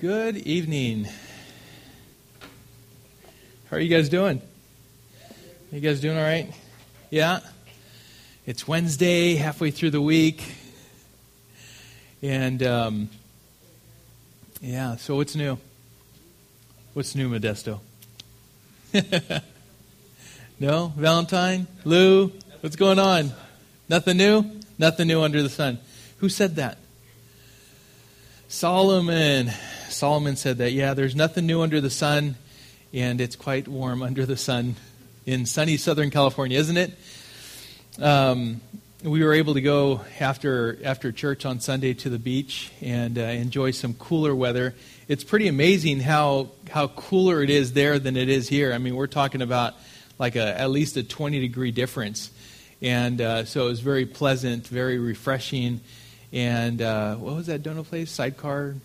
Good evening. How are you guys doing? You guys doing all right? Yeah? It's Wednesday, halfway through the week. And, um, yeah, so what's new? What's new, Modesto? no? Valentine? Lou? What's going on? Nothing new? Nothing new under the sun. Who said that? Solomon. Solomon said that, yeah, there's nothing new under the sun, and it's quite warm under the sun in sunny Southern California, isn't it? Um, we were able to go after after church on Sunday to the beach and uh, enjoy some cooler weather. It's pretty amazing how how cooler it is there than it is here. I mean, we're talking about like a, at least a 20 degree difference, and uh, so it was very pleasant, very refreshing. And uh, what was that donut place? Sidecar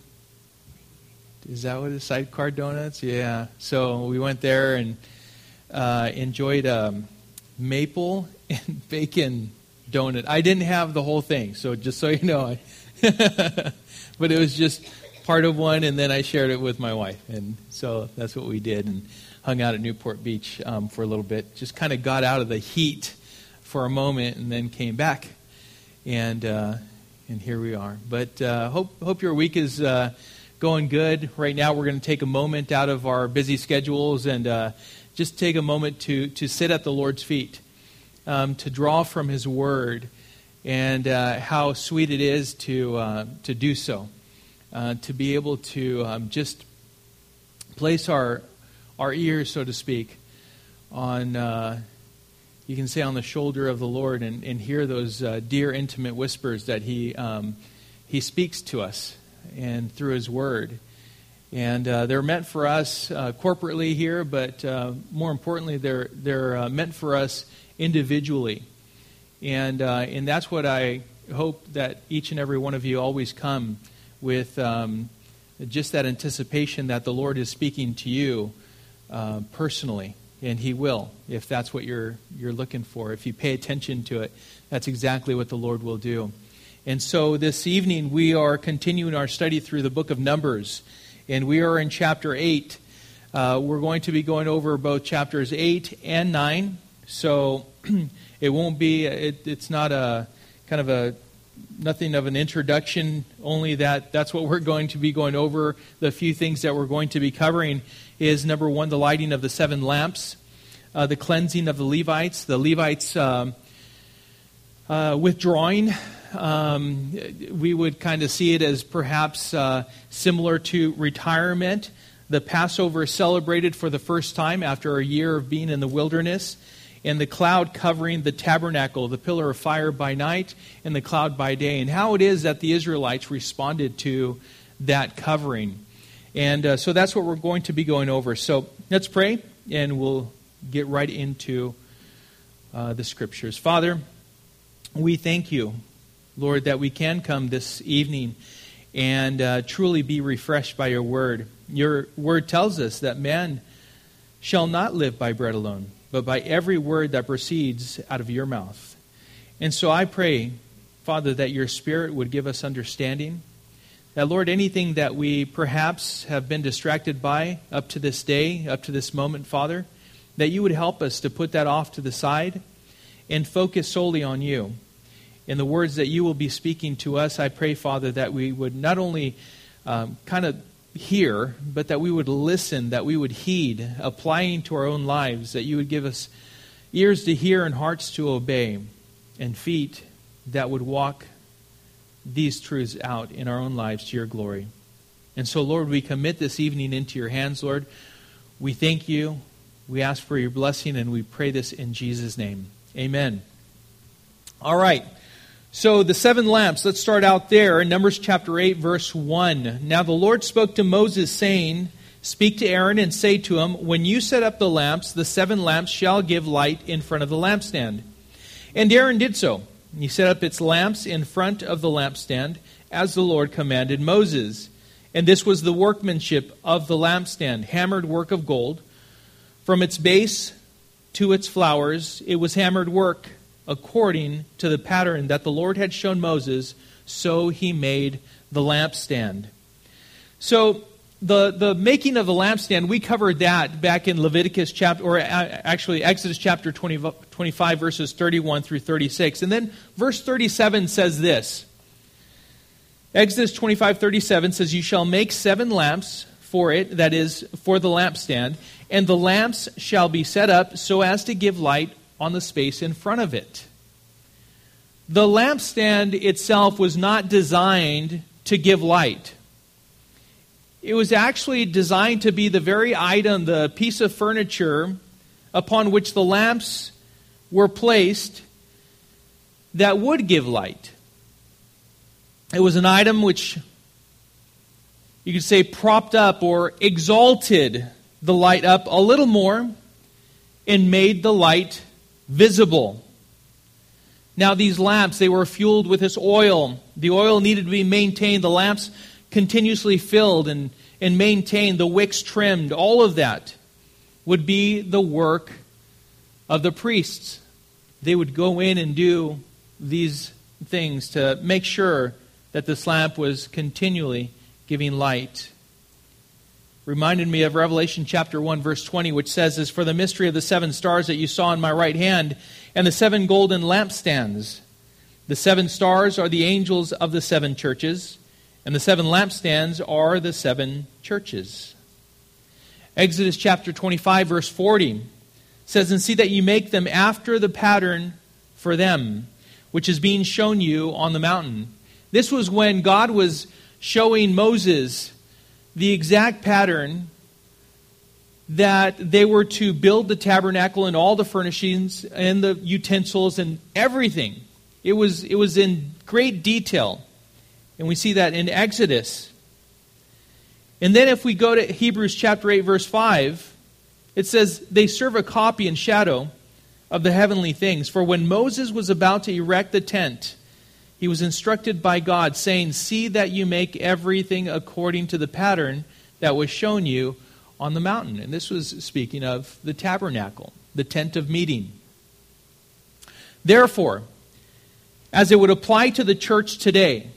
is that what it is? Sidecar Donuts? Yeah. So we went there and uh, enjoyed um, maple and bacon donut. I didn't have the whole thing, so just so you know, but it was just part of one, and then I shared it with my wife, and so that's what we did, and hung out at Newport Beach um, for a little bit. Just kind of got out of the heat for a moment, and then came back, and uh, and here we are. But uh, hope hope your week is. Uh, going good. Right now, we're going to take a moment out of our busy schedules and uh, just take a moment to, to sit at the Lord's feet, um, to draw from His Word, and uh, how sweet it is to, uh, to do so, uh, to be able to um, just place our, our ears, so to speak, on, uh, you can say, on the shoulder of the Lord and, and hear those uh, dear, intimate whispers that He, um, he speaks to us and through His Word. And uh, they're meant for us uh, corporately here, but uh, more importantly, they're, they're uh, meant for us individually. And, uh, and that's what I hope that each and every one of you always come with um, just that anticipation that the Lord is speaking to you uh, personally. And He will, if that's what you're, you're looking for. If you pay attention to it, that's exactly what the Lord will do. And so this evening we are continuing our study through the book of Numbers, and we are in chapter 8. Uh, we're going to be going over both chapters 8 and 9, so it won't be, it, it's not a kind of a nothing of an introduction, only that that's what we're going to be going over. The few things that we're going to be covering is number one, the lighting of the seven lamps, uh, the cleansing of the Levites, the Levites um, uh, withdrawing um, we would kind of see it as perhaps uh, similar to retirement. The Passover celebrated for the first time after a year of being in the wilderness, and the cloud covering the tabernacle, the pillar of fire by night, and the cloud by day, and how it is that the Israelites responded to that covering. And uh, so that's what we're going to be going over. So let's pray, and we'll get right into uh, the scriptures. Father, we thank you Lord, that we can come this evening and uh, truly be refreshed by your word. Your word tells us that man shall not live by bread alone, but by every word that proceeds out of your mouth. And so I pray, Father, that your Spirit would give us understanding. That, Lord, anything that we perhaps have been distracted by up to this day, up to this moment, Father, that you would help us to put that off to the side and focus solely on you in the words that you will be speaking to us, I pray, Father, that we would not only um, kind of hear, but that we would listen, that we would heed, applying to our own lives, that you would give us ears to hear and hearts to obey, and feet that would walk these truths out in our own lives to your glory. And so, Lord, we commit this evening into your hands, Lord. We thank you. We ask for your blessing, and we pray this in Jesus' name. Amen. All right. So, the seven lamps, let's start out there in Numbers chapter 8, verse 1. Now the Lord spoke to Moses, saying, Speak to Aaron and say to him, When you set up the lamps, the seven lamps shall give light in front of the lampstand. And Aaron did so. He set up its lamps in front of the lampstand, as the Lord commanded Moses. And this was the workmanship of the lampstand, hammered work of gold. From its base to its flowers, it was hammered work according to the pattern that the Lord had shown Moses, so he made the lampstand. So, the, the making of the lampstand, we covered that back in Leviticus chapter, or uh, actually Exodus chapter 20, 25, verses 31 through 36. And then verse 37 says this Exodus 25, 37 says, You shall make seven lamps for it, that is, for the lampstand, and the lamps shall be set up so as to give light on the space in front of it. The lampstand itself was not designed to give light. It was actually designed to be the very item, the piece of furniture upon which the lamps were placed that would give light. It was an item which you could say propped up or exalted the light up a little more and made the light visible. Now, these lamps, they were fueled with this oil. The oil needed to be maintained. The lamps continuously filled and, and maintained, the wicks trimmed, all of that would be the work of the priests. They would go in and do these things to make sure that this lamp was continually giving light. Reminded me of Revelation chapter 1, verse 20, which says, As for the mystery of the seven stars that you saw in my right hand, and the seven golden lampstands. The seven stars are the angels of the seven churches and the seven lampstands are the seven churches. Exodus chapter 25, verse 40 says, And see that you make them after the pattern for them, which is being shown you on the mountain. This was when God was showing Moses the exact pattern that they were to build the tabernacle and all the furnishings and the utensils and everything. It was, it was in great detail. And we see that in Exodus. And then if we go to Hebrews chapter 8, verse 5, it says, They serve a copy and shadow of the heavenly things. For when Moses was about to erect the tent, he was instructed by God, saying, See that you make everything according to the pattern that was shown you on the mountain. And this was speaking of the tabernacle, the tent of meeting. Therefore, as it would apply to the church today,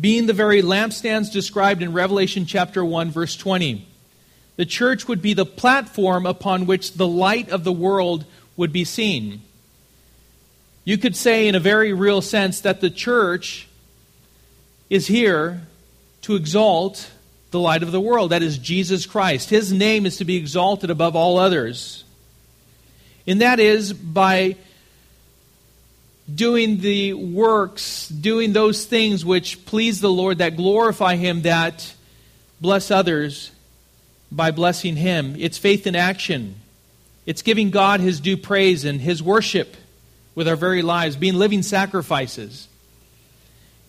being the very lampstands described in Revelation chapter 1 verse 20. The church would be the platform upon which the light of the world would be seen. You could say in a very real sense that the church is here to exalt the light of the world. That is Jesus Christ. His name is to be exalted above all others. And that is by doing the works, doing those things which please the Lord, that glorify Him, that bless others by blessing Him. It's faith in action. It's giving God His due praise and His worship with our very lives, being living sacrifices.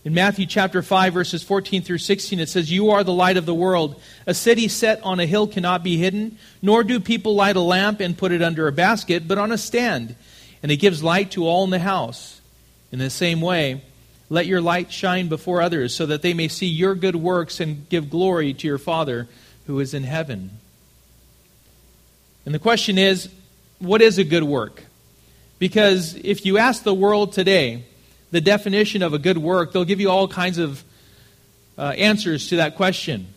In Matthew chapter 5, verses 14 through 16, it says, You are the light of the world. A city set on a hill cannot be hidden, nor do people light a lamp and put it under a basket, but on a stand and it gives light to all in the house. In the same way, let your light shine before others, so that they may see your good works and give glory to your Father who is in heaven. And the question is what is a good work? Because if you ask the world today the definition of a good work, they'll give you all kinds of uh, answers to that question.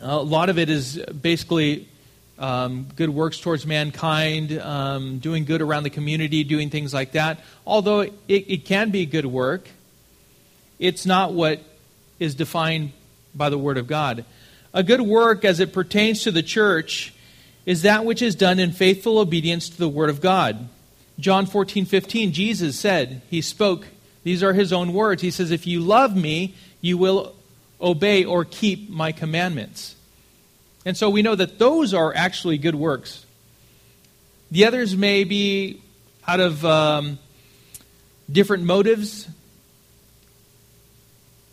a lot of it is basically um, good works towards mankind, um, doing good around the community, doing things like that. Although it, it can be good work, it's not what is defined by the Word of God. A good work, as it pertains to the church, is that which is done in faithful obedience to the Word of God. John 14, 15, Jesus said, He spoke, these are His own words. He says, If you love me, you will obey or keep my commandments. And so we know that those are actually good works. The others may be out of um, different motives.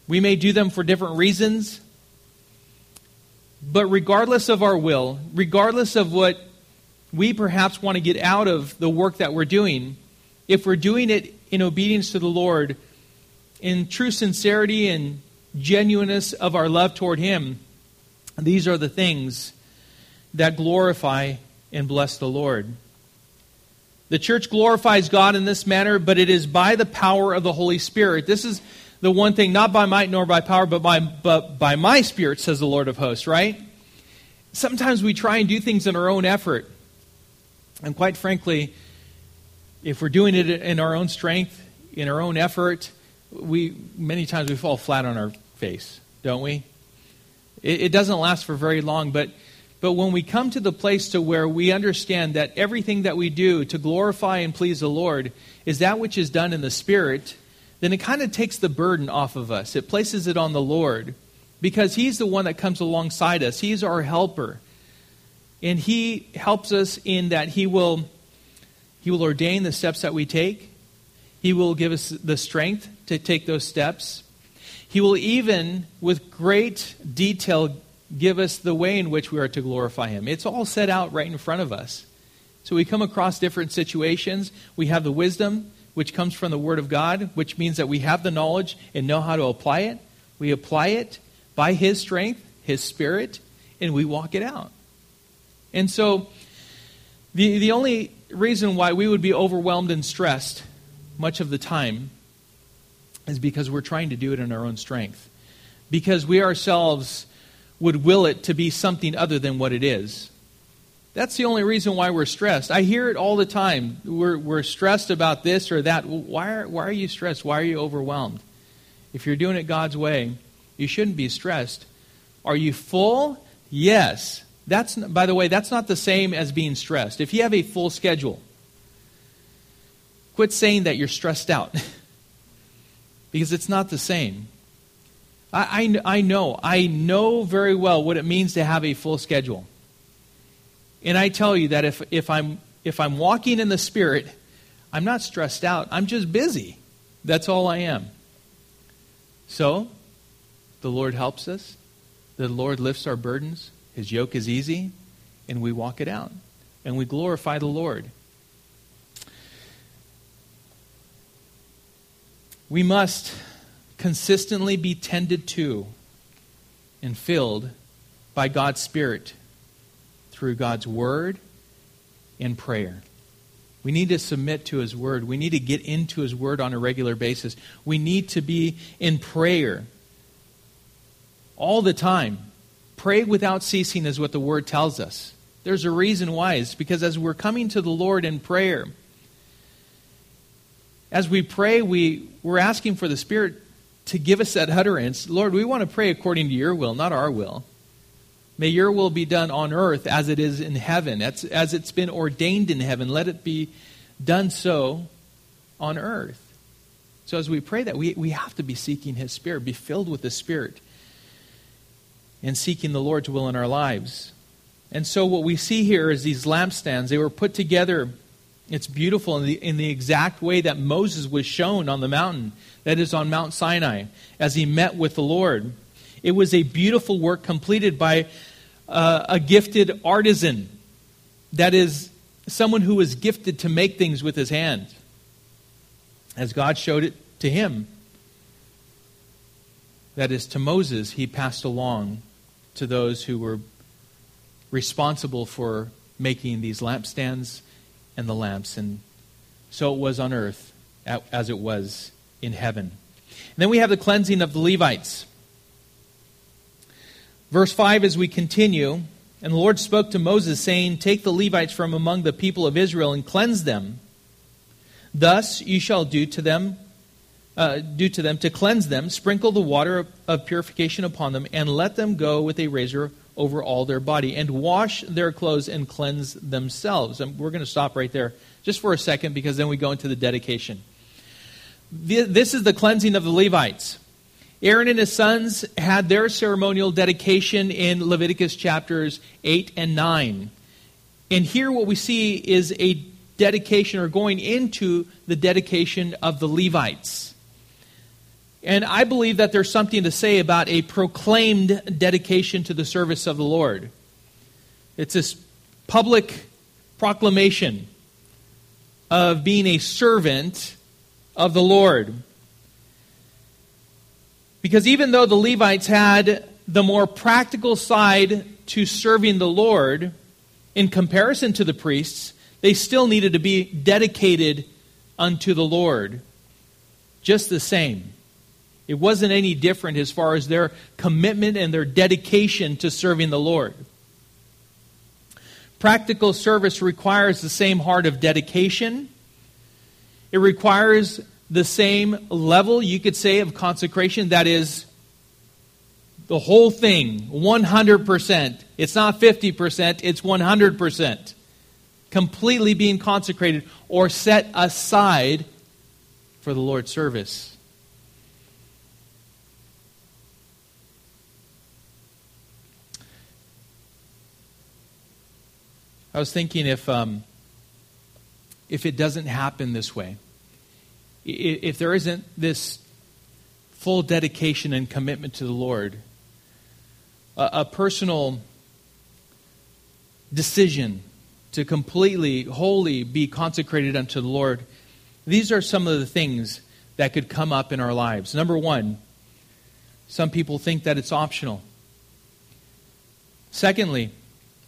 We may do them for different reasons. But regardless of our will, regardless of what we perhaps want to get out of the work that we're doing, if we're doing it in obedience to the Lord, in true sincerity and genuineness of our love toward Him, these are the things that glorify and bless the Lord. The church glorifies God in this manner, but it is by the power of the Holy Spirit. This is the one thing, not by might nor by power, but by, but by my spirit, says the Lord of hosts, right? Sometimes we try and do things in our own effort. And quite frankly, if we're doing it in our own strength, in our own effort, we many times we fall flat on our face, don't we? It, it doesn't last for very long, but but when we come to the place to where we understand that everything that we do to glorify and please the Lord is that which is done in the Spirit, then it kind of takes the burden off of us. It places it on the Lord because He's the one that comes alongside us. He's our helper. And He helps us in that He will, he will ordain the steps that we take, He will give us the strength to take those steps. He will even, with great detail, give us the way in which we are to glorify Him. It's all set out right in front of us. So we come across different situations. We have the wisdom, which comes from the Word of God, which means that we have the knowledge and know how to apply it. We apply it by His strength, His Spirit, and we walk it out. And so the, the only reason why we would be overwhelmed and stressed much of the time is because we're trying to do it in our own strength. Because we ourselves would will it to be something other than what it is. That's the only reason why we're stressed. I hear it all the time. We're, we're stressed about this or that. Why are, why are you stressed? Why are you overwhelmed? If you're doing it God's way, you shouldn't be stressed. Are you full? Yes. That's, by the way, that's not the same as being stressed. If you have a full schedule, quit saying that you're stressed out because it's not the same. I, I, I know, I know very well what it means to have a full schedule. And I tell you that if, if, I'm, if I'm walking in the Spirit, I'm not stressed out. I'm just busy. That's all I am. So, the Lord helps us. The Lord lifts our burdens. His yoke is easy, and we walk it out. And we glorify the Lord. We must consistently be tended to and filled by God's Spirit through God's Word and prayer. We need to submit to His Word. We need to get into His Word on a regular basis. We need to be in prayer all the time. Pray without ceasing is what the Word tells us. There's a reason why. It's because as we're coming to the Lord in prayer, as we pray, we, we're asking for the Spirit to give us that utterance. Lord, we want to pray according to your will, not our will. May your will be done on earth as it is in heaven, as, as it's been ordained in heaven. Let it be done so on earth. So as we pray that, we, we have to be seeking his spirit, be filled with the spirit, and seeking the Lord's will in our lives. And so what we see here is these lampstands. They were put together it's beautiful in the, in the exact way that Moses was shown on the mountain, that is on Mount Sinai, as he met with the Lord. It was a beautiful work completed by uh, a gifted artisan, that is, someone who was gifted to make things with his hand, as God showed it to him. That is, to Moses, he passed along to those who were responsible for making these lampstands and the lamps. And so it was on earth as it was in heaven. And then we have the cleansing of the Levites. Verse 5 as we continue, and the Lord spoke to Moses, saying, Take the Levites from among the people of Israel and cleanse them. Thus you shall do to them, uh, do to them to cleanse them, sprinkle the water of, of purification upon them, and let them go with a razor over all their body, and wash their clothes and cleanse themselves. And we're going to stop right there just for a second because then we go into the dedication. This is the cleansing of the Levites. Aaron and his sons had their ceremonial dedication in Leviticus chapters 8 and 9. And here, what we see is a dedication or going into the dedication of the Levites. And I believe that there's something to say about a proclaimed dedication to the service of the Lord. It's this public proclamation of being a servant of the Lord. Because even though the Levites had the more practical side to serving the Lord in comparison to the priests, they still needed to be dedicated unto the Lord just the same. It wasn't any different as far as their commitment and their dedication to serving the Lord. Practical service requires the same heart of dedication. It requires the same level, you could say, of consecration. That is, the whole thing, 100%. It's not 50%, it's 100%. Completely being consecrated or set aside for the Lord's service. I was thinking if, um, if it doesn't happen this way, if there isn't this full dedication and commitment to the Lord, a, a personal decision to completely, wholly be consecrated unto the Lord, these are some of the things that could come up in our lives. Number one, some people think that it's optional. Secondly,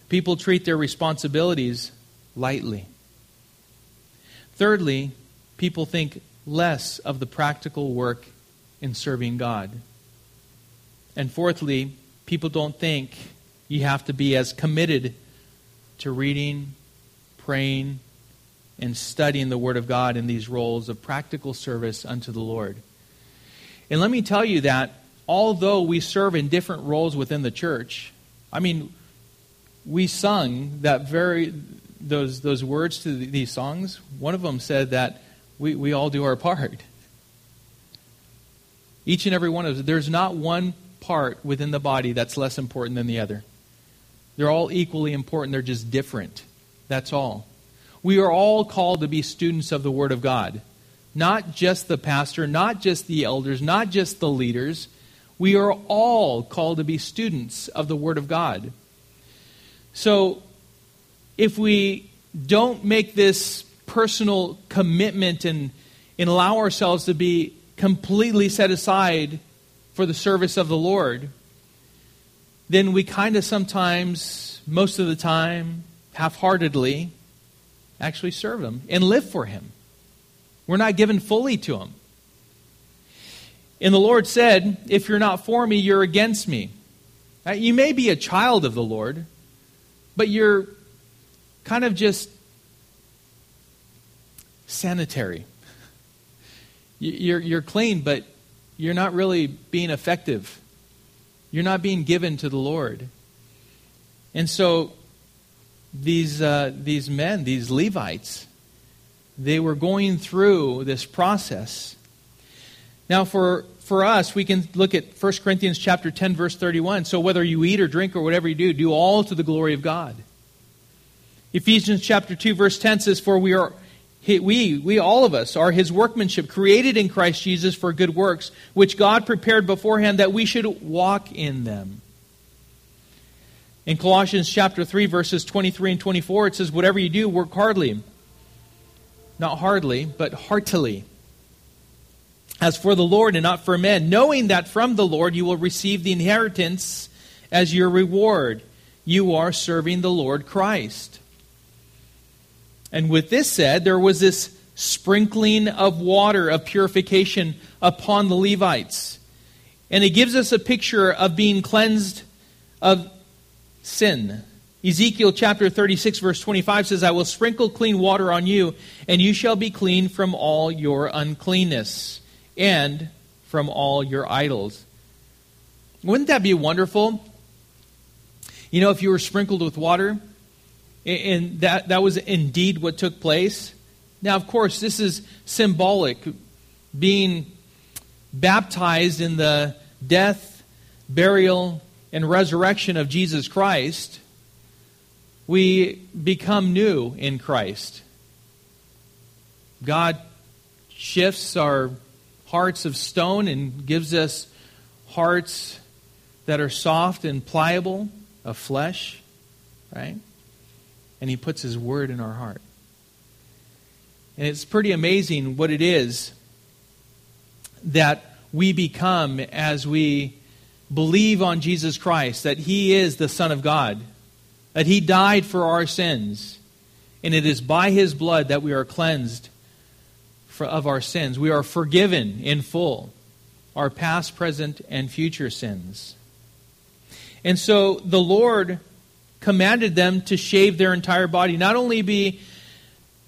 People treat their responsibilities lightly. Thirdly, people think less of the practical work in serving God. And fourthly, people don't think you have to be as committed to reading, praying, and studying the Word of God in these roles of practical service unto the Lord. And let me tell you that although we serve in different roles within the church, I mean, we sung that very those those words to these songs. One of them said that we, we all do our part. Each and every one of us. There's not one part within the body that's less important than the other. They're all equally important. They're just different. That's all. We are all called to be students of the Word of God. Not just the pastor, not just the elders, not just the leaders. We are all called to be students of the Word of God. So, if we don't make this personal commitment and, and allow ourselves to be completely set aside for the service of the Lord, then we kind of sometimes, most of the time, half heartedly, actually serve Him and live for Him. We're not given fully to Him. And the Lord said, If you're not for me, you're against me. You may be a child of the Lord, but you're kind of just sanitary. You're, you're clean, but you're not really being effective. You're not being given to the Lord. And so these, uh, these men, these Levites, they were going through this process. Now, for for us, we can look at 1 Corinthians chapter 10 verse 31. So whether you eat or drink or whatever you do, do all to the glory of God. Ephesians chapter 2 verse 10 says for we are we we all of us are his workmanship created in Christ Jesus for good works which God prepared beforehand that we should walk in them. In Colossians chapter 3 verses 23 and 24 it says whatever you do work hardly. Not hardly, but heartily as for the Lord and not for men, knowing that from the Lord you will receive the inheritance as your reward. You are serving the Lord Christ. And with this said, there was this sprinkling of water of purification upon the Levites. And it gives us a picture of being cleansed of sin. Ezekiel chapter 36, verse 25 says, I will sprinkle clean water on you, and you shall be clean from all your uncleanness and from all your idols. Wouldn't that be wonderful? You know, if you were sprinkled with water, and that, that was indeed what took place. Now, of course, this is symbolic. Being baptized in the death, burial, and resurrection of Jesus Christ, we become new in Christ. God shifts our hearts of stone and gives us hearts that are soft and pliable of flesh, right? And He puts His word in our heart. And it's pretty amazing what it is that we become as we believe on Jesus Christ, that He is the Son of God, that He died for our sins, and it is by His blood that we are cleansed of our sins. We are forgiven in full. our past, present, and future sins. And so the Lord commanded them to shave their entire body, not only be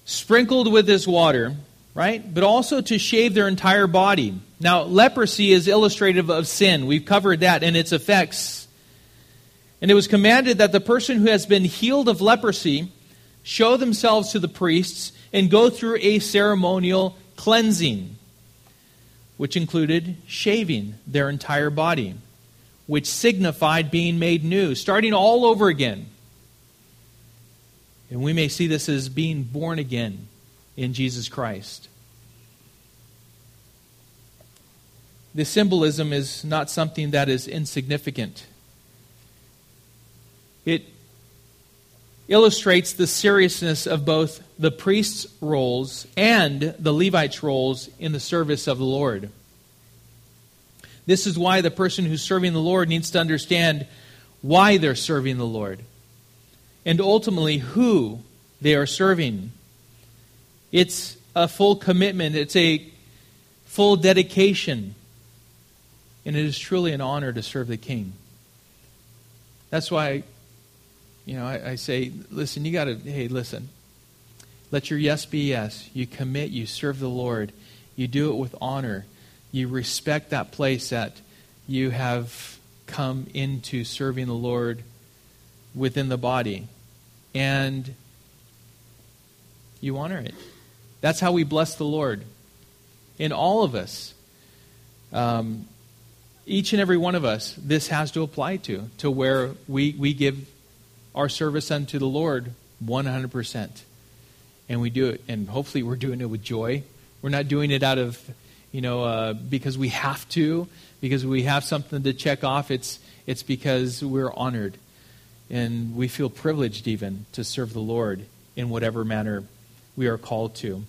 sprinkled with this water, right, but also to shave their entire body. Now, leprosy is illustrative of sin. We've covered that and its effects. And it was commanded that the person who has been healed of leprosy show themselves to the priests and go through a ceremonial cleansing, which included shaving their entire body which signified being made new, starting all over again. And we may see this as being born again in Jesus Christ. This symbolism is not something that is insignificant. It illustrates the seriousness of both the priest's roles and the Levites' roles in the service of the Lord. This is why the person who's serving the Lord needs to understand why they're serving the Lord and ultimately who they are serving. It's a full commitment, it's a full dedication, and it is truly an honor to serve the King. That's why, you know, I, I say, listen, you got to, hey, listen, let your yes be yes. You commit, you serve the Lord, you do it with honor you respect that place that you have come into serving the Lord within the body. And you honor it. That's how we bless the Lord. In all of us, um, each and every one of us, this has to apply to, to where we, we give our service unto the Lord 100%. And we do it, and hopefully we're doing it with joy. We're not doing it out of you know, uh, because we have to, because we have something to check off. It's, it's because we're honored. And we feel privileged even to serve the Lord in whatever manner we are called to.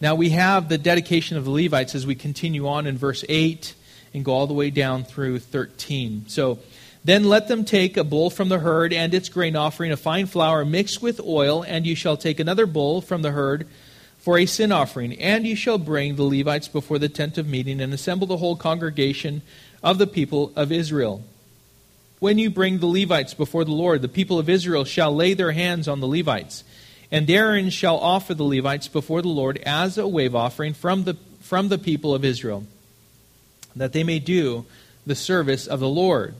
Now we have the dedication of the Levites as we continue on in verse 8 and go all the way down through 13. So, then let them take a bull from the herd and its grain offering, a fine flour mixed with oil, and you shall take another bull from the herd for a sin offering. And you shall bring the Levites before the tent of meeting and assemble the whole congregation of the people of Israel. When you bring the Levites before the Lord, the people of Israel shall lay their hands on the Levites. And Aaron shall offer the Levites before the Lord as a wave offering from the, from the people of Israel, that they may do the service of the Lord.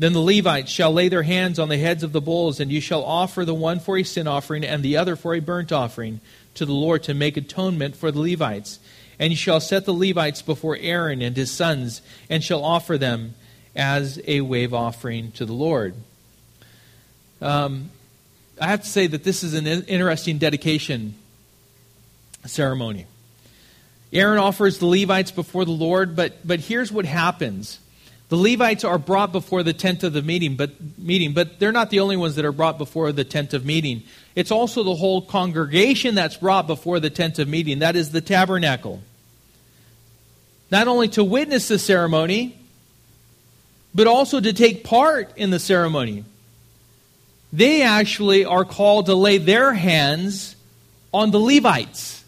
Then the Levites shall lay their hands on the heads of the bulls, and you shall offer the one for a sin offering and the other for a burnt offering to the Lord to make atonement for the Levites. And you shall set the Levites before Aaron and his sons, and shall offer them as a wave offering to the Lord. Um, I have to say that this is an interesting dedication ceremony. Aaron offers the Levites before the Lord, but, but here's what happens. The Levites are brought before the tent of the meeting, but meeting, but they're not the only ones that are brought before the tent of meeting. It's also the whole congregation that's brought before the tent of meeting. That is the tabernacle. Not only to witness the ceremony, but also to take part in the ceremony. They actually are called to lay their hands on the Levites.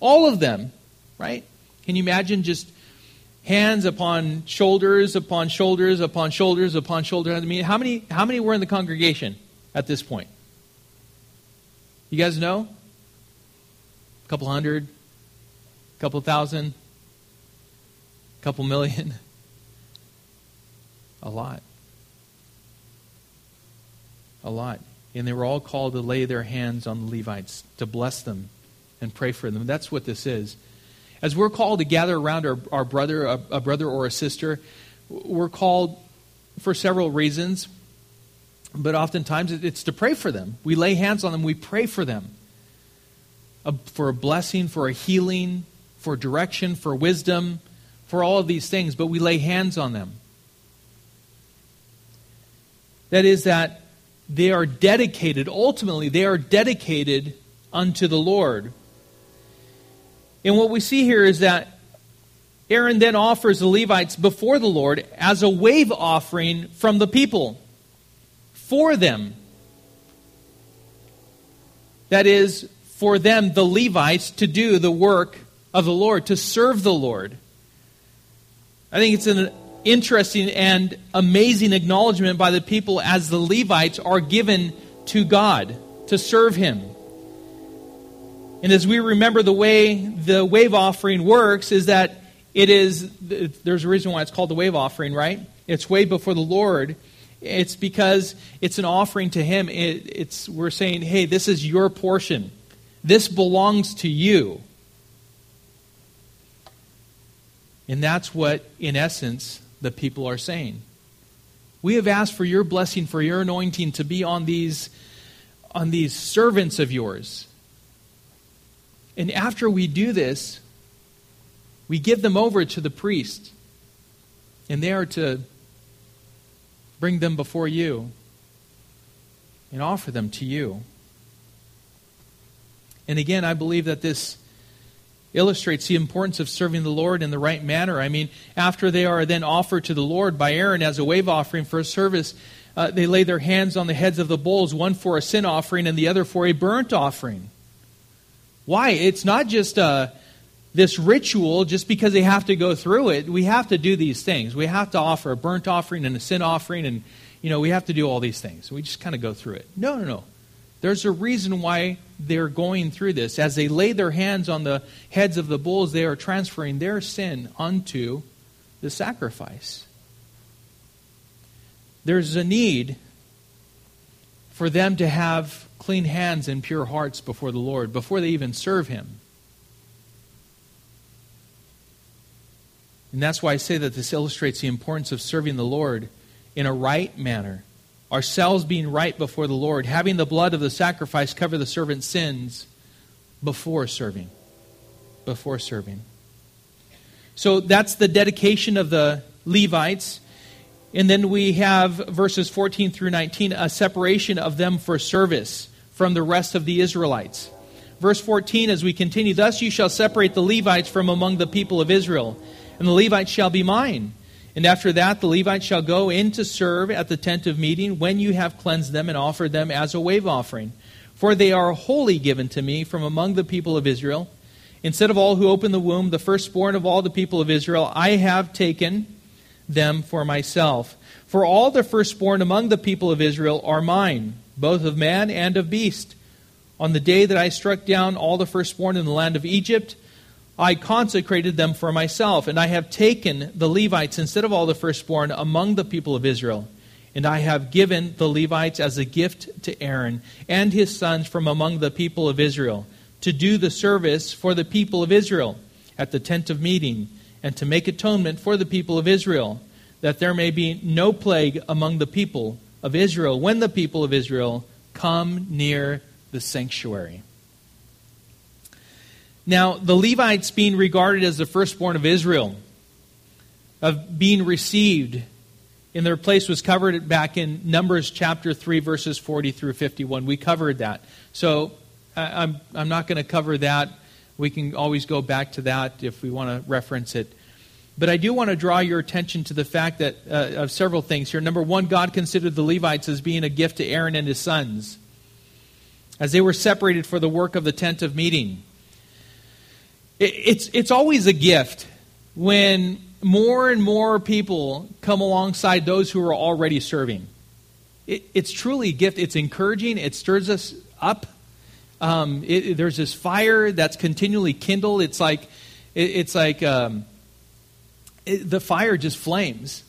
All of them, right? Can you imagine just hands upon shoulders, upon shoulders, upon shoulders, upon shoulders. I mean, how many, how many were in the congregation at this point? You guys know? A couple hundred? A couple thousand? A couple million? A lot. A lot. And they were all called to lay their hands on the Levites, to bless them and pray for them. That's what this is. As we're called to gather around our, our brother, a, a brother or a sister, we're called for several reasons, but oftentimes it's to pray for them. We lay hands on them, we pray for them a, for a blessing, for a healing, for direction, for wisdom, for all of these things, but we lay hands on them. That is, that they are dedicated, ultimately, they are dedicated unto the Lord. And what we see here is that Aaron then offers the Levites before the Lord as a wave offering from the people for them. That is, for them, the Levites, to do the work of the Lord, to serve the Lord. I think it's an interesting and amazing acknowledgement by the people as the Levites are given to God to serve Him. And as we remember the way the wave offering works, is that it is, there's a reason why it's called the wave offering, right? It's way before the Lord. It's because it's an offering to Him. It, it's, we're saying, hey, this is your portion. This belongs to you. And that's what, in essence, the people are saying. We have asked for your blessing, for your anointing to be on these, on these servants of yours. And after we do this, we give them over to the priest. And they are to bring them before you and offer them to you. And again, I believe that this illustrates the importance of serving the Lord in the right manner. I mean, after they are then offered to the Lord by Aaron as a wave offering for a service, uh, they lay their hands on the heads of the bulls, one for a sin offering and the other for a burnt offering. Why? It's not just uh, this ritual just because they have to go through it. We have to do these things. We have to offer a burnt offering and a sin offering, and you know we have to do all these things. We just kind of go through it. No, no, no. There's a reason why they're going through this. As they lay their hands on the heads of the bulls, they are transferring their sin unto the sacrifice. There's a need for them to have clean hands and pure hearts before the Lord, before they even serve Him. And that's why I say that this illustrates the importance of serving the Lord in a right manner ourselves being right before the Lord, having the blood of the sacrifice cover the servant's sins before serving. Before serving. So that's the dedication of the Levites. And then we have verses 14 through 19, a separation of them for service from the rest of the Israelites. Verse 14, as we continue, Thus you shall separate the Levites from among the people of Israel, and the Levites shall be mine and after that, the Levites shall go in to serve at the tent of meeting when you have cleansed them and offered them as a wave offering. For they are wholly given to me from among the people of Israel. Instead of all who open the womb, the firstborn of all the people of Israel, I have taken them for myself. For all the firstborn among the people of Israel are mine, both of man and of beast. On the day that I struck down all the firstborn in the land of Egypt, I consecrated them for myself, and I have taken the Levites instead of all the firstborn among the people of Israel. And I have given the Levites as a gift to Aaron and his sons from among the people of Israel to do the service for the people of Israel at the tent of meeting and to make atonement for the people of Israel, that there may be no plague among the people of Israel when the people of Israel come near the sanctuary. Now, the Levites being regarded as the firstborn of Israel, of being received in their place was covered back in Numbers chapter 3, verses 40 through 51. We covered that. So I'm, I'm not going to cover that. We can always go back to that if we want to reference it. But I do want to draw your attention to the fact that uh, of several things here. Number one, God considered the Levites as being a gift to Aaron and his sons, as they were separated for the work of the tent of meeting. It's, it's always a gift when more and more people come alongside those who are already serving. It, it's truly a gift. It's encouraging. It stirs us up. Um, it, there's this fire that's continually kindled. It's like, it, it's like um, the fire just flames,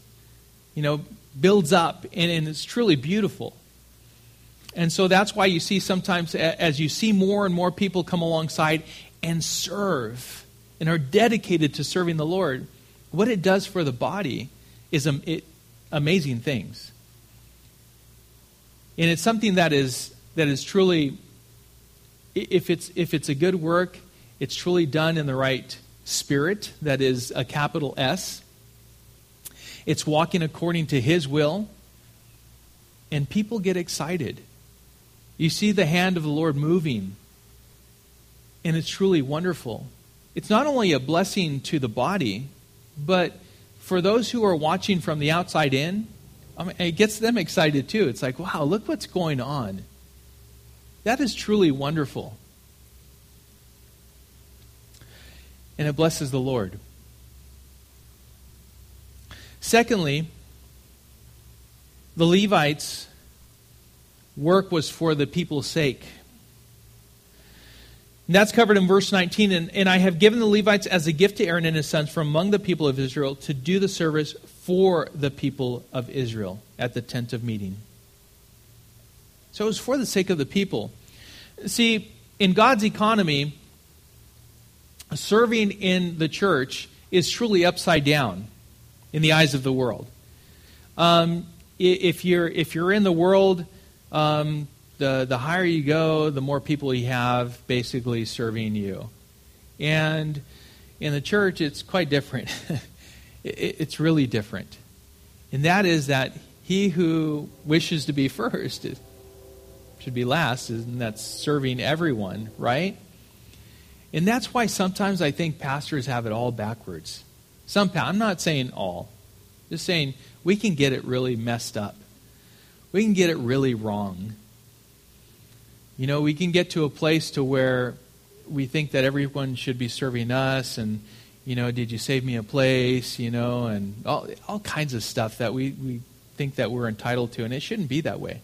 you know, builds up, and, and it's truly beautiful. And so that's why you see sometimes, as you see more and more people come alongside, and serve and are dedicated to serving the Lord, what it does for the body is um, it, amazing things. And it's something that is that is truly if it's if it's a good work, it's truly done in the right spirit, that is a capital S. It's walking according to his will. And people get excited. You see the hand of the Lord moving and it's truly wonderful. It's not only a blessing to the body, but for those who are watching from the outside in, I mean, it gets them excited too. It's like, wow, look what's going on. That is truly wonderful. And it blesses the Lord. Secondly, the Levites' work was for the people's sake. And that's covered in verse 19. And, and I have given the Levites as a gift to Aaron and his sons from among the people of Israel to do the service for the people of Israel at the tent of meeting. So it was for the sake of the people. See, in God's economy, serving in the church is truly upside down in the eyes of the world. Um, if you're if you're in the world, um, the, the higher you go, the more people you have basically serving you. And in the church, it's quite different. it, it's really different. And that is that he who wishes to be first should be last, and that's serving everyone, right? And that's why sometimes I think pastors have it all backwards. Some, I'm not saying all, just saying we can get it really messed up. We can get it really wrong. You know, we can get to a place to where we think that everyone should be serving us and you know, did you save me a place, you know, and all, all kinds of stuff that we, we think that we're entitled to, and it shouldn't be that way.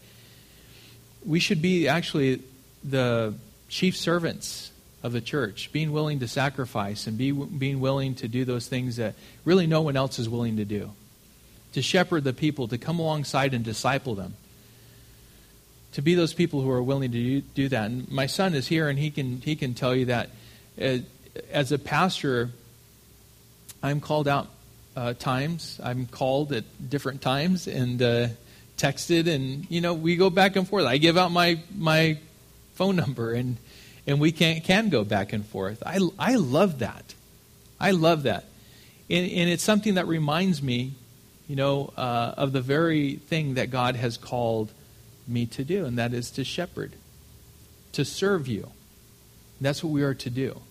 We should be actually the chief servants of the church, being willing to sacrifice and be, being willing to do those things that really no one else is willing to do. To shepherd the people, to come alongside and disciple them to be those people who are willing to do do that. And my son is here, and he can he can tell you that uh, as a pastor, I'm called out uh, times. I'm called at different times and uh, texted, and you know we go back and forth. I give out my my phone number, and and we can can go back and forth. I I love that. I love that, and, and it's something that reminds me, you know, uh, of the very thing that God has called me to do, and that is to shepherd, to serve you. That's what we are to do.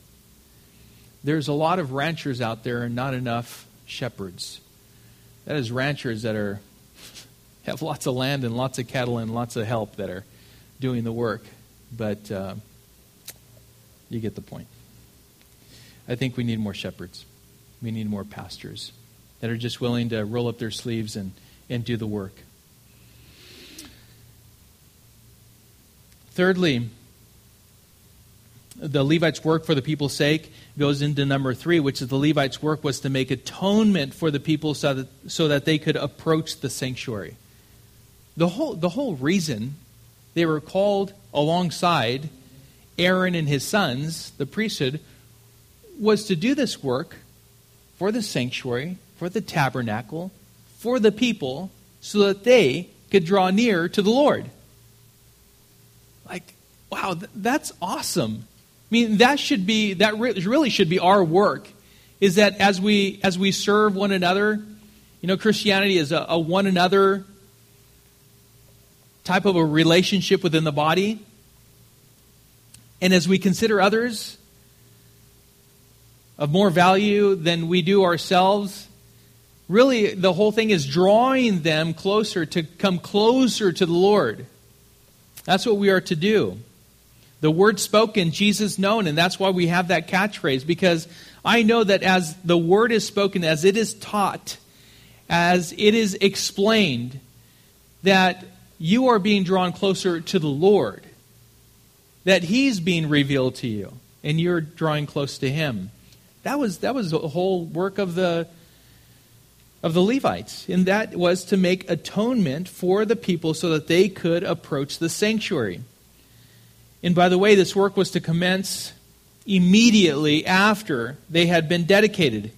There's a lot of ranchers out there and not enough shepherds. That is ranchers that are have lots of land and lots of cattle and lots of help that are doing the work. But uh, you get the point. I think we need more shepherds. We need more pastors that are just willing to roll up their sleeves and, and do the work. Thirdly, the Levites' work for the people's sake goes into number three, which is the Levites' work was to make atonement for the people so that, so that they could approach the sanctuary. The whole, the whole reason they were called alongside Aaron and his sons, the priesthood, was to do this work for the sanctuary, for the tabernacle, for the people, so that they could draw near to the Lord. Like, wow, that's awesome. I mean, that should be, that really should be our work, is that as we, as we serve one another, you know, Christianity is a, a one another type of a relationship within the body. And as we consider others of more value than we do ourselves, really the whole thing is drawing them closer to come closer to the Lord. That's what we are to do. The word spoken, Jesus known, and that's why we have that catchphrase, because I know that as the word is spoken, as it is taught, as it is explained, that you are being drawn closer to the Lord, that He's being revealed to you, and you're drawing close to Him. That was, that was the whole work of the of the Levites, and that was to make atonement for the people so that they could approach the sanctuary. And by the way, this work was to commence immediately after they had been dedicated.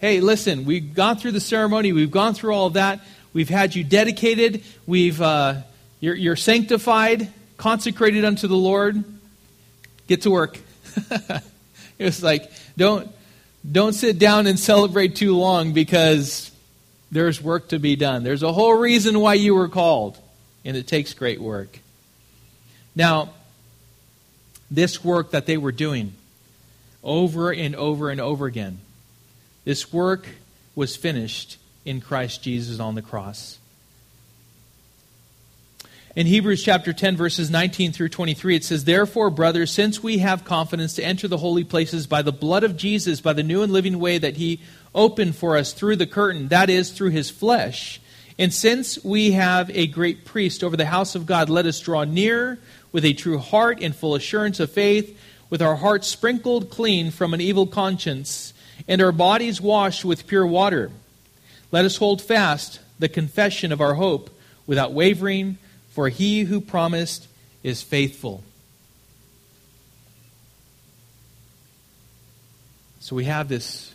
Hey, listen, we've gone through the ceremony, we've gone through all that, we've had you dedicated, we've uh, you're, you're sanctified, consecrated unto the Lord. Get to work. it was like, don't don't sit down and celebrate too long because there's work to be done. There's a whole reason why you were called, and it takes great work. Now, this work that they were doing over and over and over again, this work was finished in Christ Jesus on the cross. In Hebrews chapter 10, verses 19 through 23, it says, Therefore, brothers, since we have confidence to enter the holy places by the blood of Jesus, by the new and living way that he opened for us through the curtain, that is, through his flesh. And since we have a great priest over the house of God, let us draw near with a true heart and full assurance of faith, with our hearts sprinkled clean from an evil conscience, and our bodies washed with pure water. Let us hold fast the confession of our hope without wavering, for he who promised is faithful. So we have this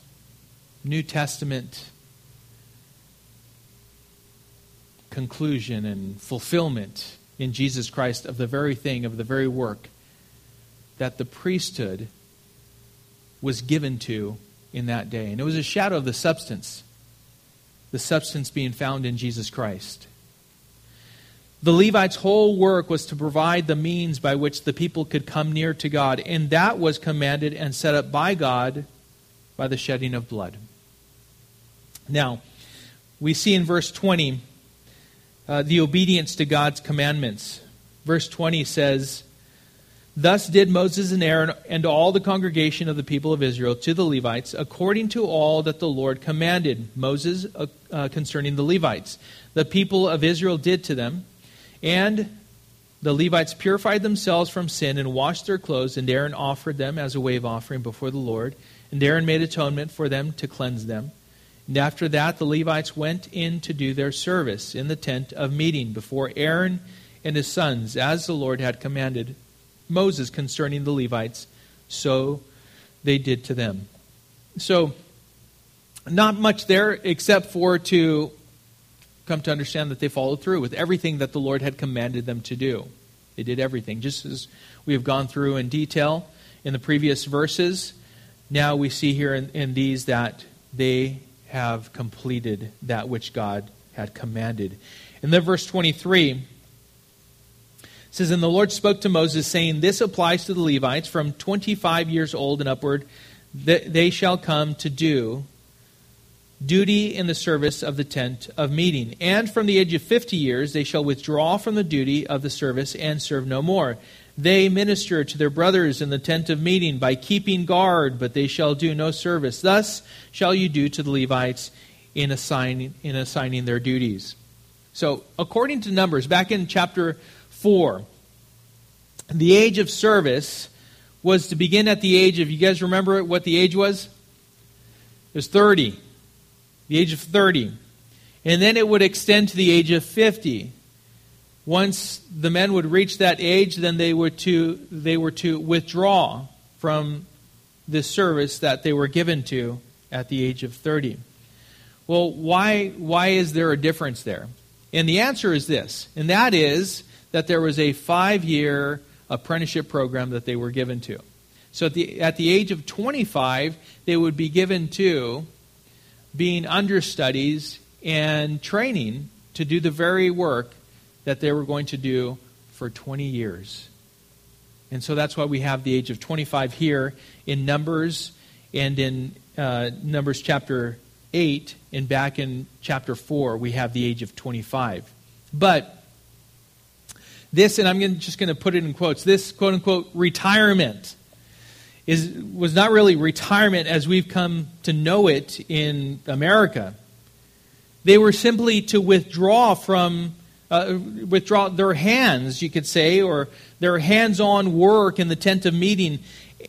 New Testament conclusion and fulfillment in Jesus Christ of the very thing, of the very work that the priesthood was given to in that day. And it was a shadow of the substance, the substance being found in Jesus Christ. The Levites' whole work was to provide the means by which the people could come near to God, and that was commanded and set up by God by the shedding of blood. Now, we see in verse 20 uh, the obedience to God's commandments. Verse 20 says, Thus did Moses and Aaron and all the congregation of the people of Israel to the Levites, according to all that the Lord commanded Moses uh, uh, concerning the Levites. The people of Israel did to them. And the Levites purified themselves from sin and washed their clothes, and Aaron offered them as a wave offering before the Lord. And Aaron made atonement for them to cleanse them. And after that, the Levites went in to do their service in the tent of meeting before Aaron and his sons, as the Lord had commanded Moses concerning the Levites. So they did to them. So, not much there except for to come to understand that they followed through with everything that the Lord had commanded them to do. They did everything, just as we have gone through in detail in the previous verses. Now we see here in, in these that they have completed that which God had commanded. And then verse 23 says, And the Lord spoke to Moses, saying, This applies to the Levites from 25 years old and upward, that they shall come to do duty in the service of the tent of meeting. And from the age of 50 years they shall withdraw from the duty of the service and serve no more. They minister to their brothers in the tent of meeting by keeping guard, but they shall do no service. Thus shall you do to the Levites in assigning, in assigning their duties. So, according to Numbers, back in chapter 4, the age of service was to begin at the age of, you guys remember what the age was? It was 30. The age of 30. And then it would extend to the age of 50. Once the men would reach that age, then they were to, they were to withdraw from this service that they were given to at the age of 30. Well, why, why is there a difference there? And the answer is this, and that is that there was a five year apprenticeship program that they were given to. So at the, at the age of 25, they would be given to being understudies and training to do the very work that they were going to do for 20 years. And so that's why we have the age of 25 here in Numbers and in uh, Numbers chapter 8 and back in chapter 4 we have the age of 25. But this, and I'm just going to put it in quotes, this quote unquote retirement is, was not really retirement as we've come to know it in America. They were simply to withdraw from uh, withdraw their hands, you could say, or their hands on work in the tent of meeting,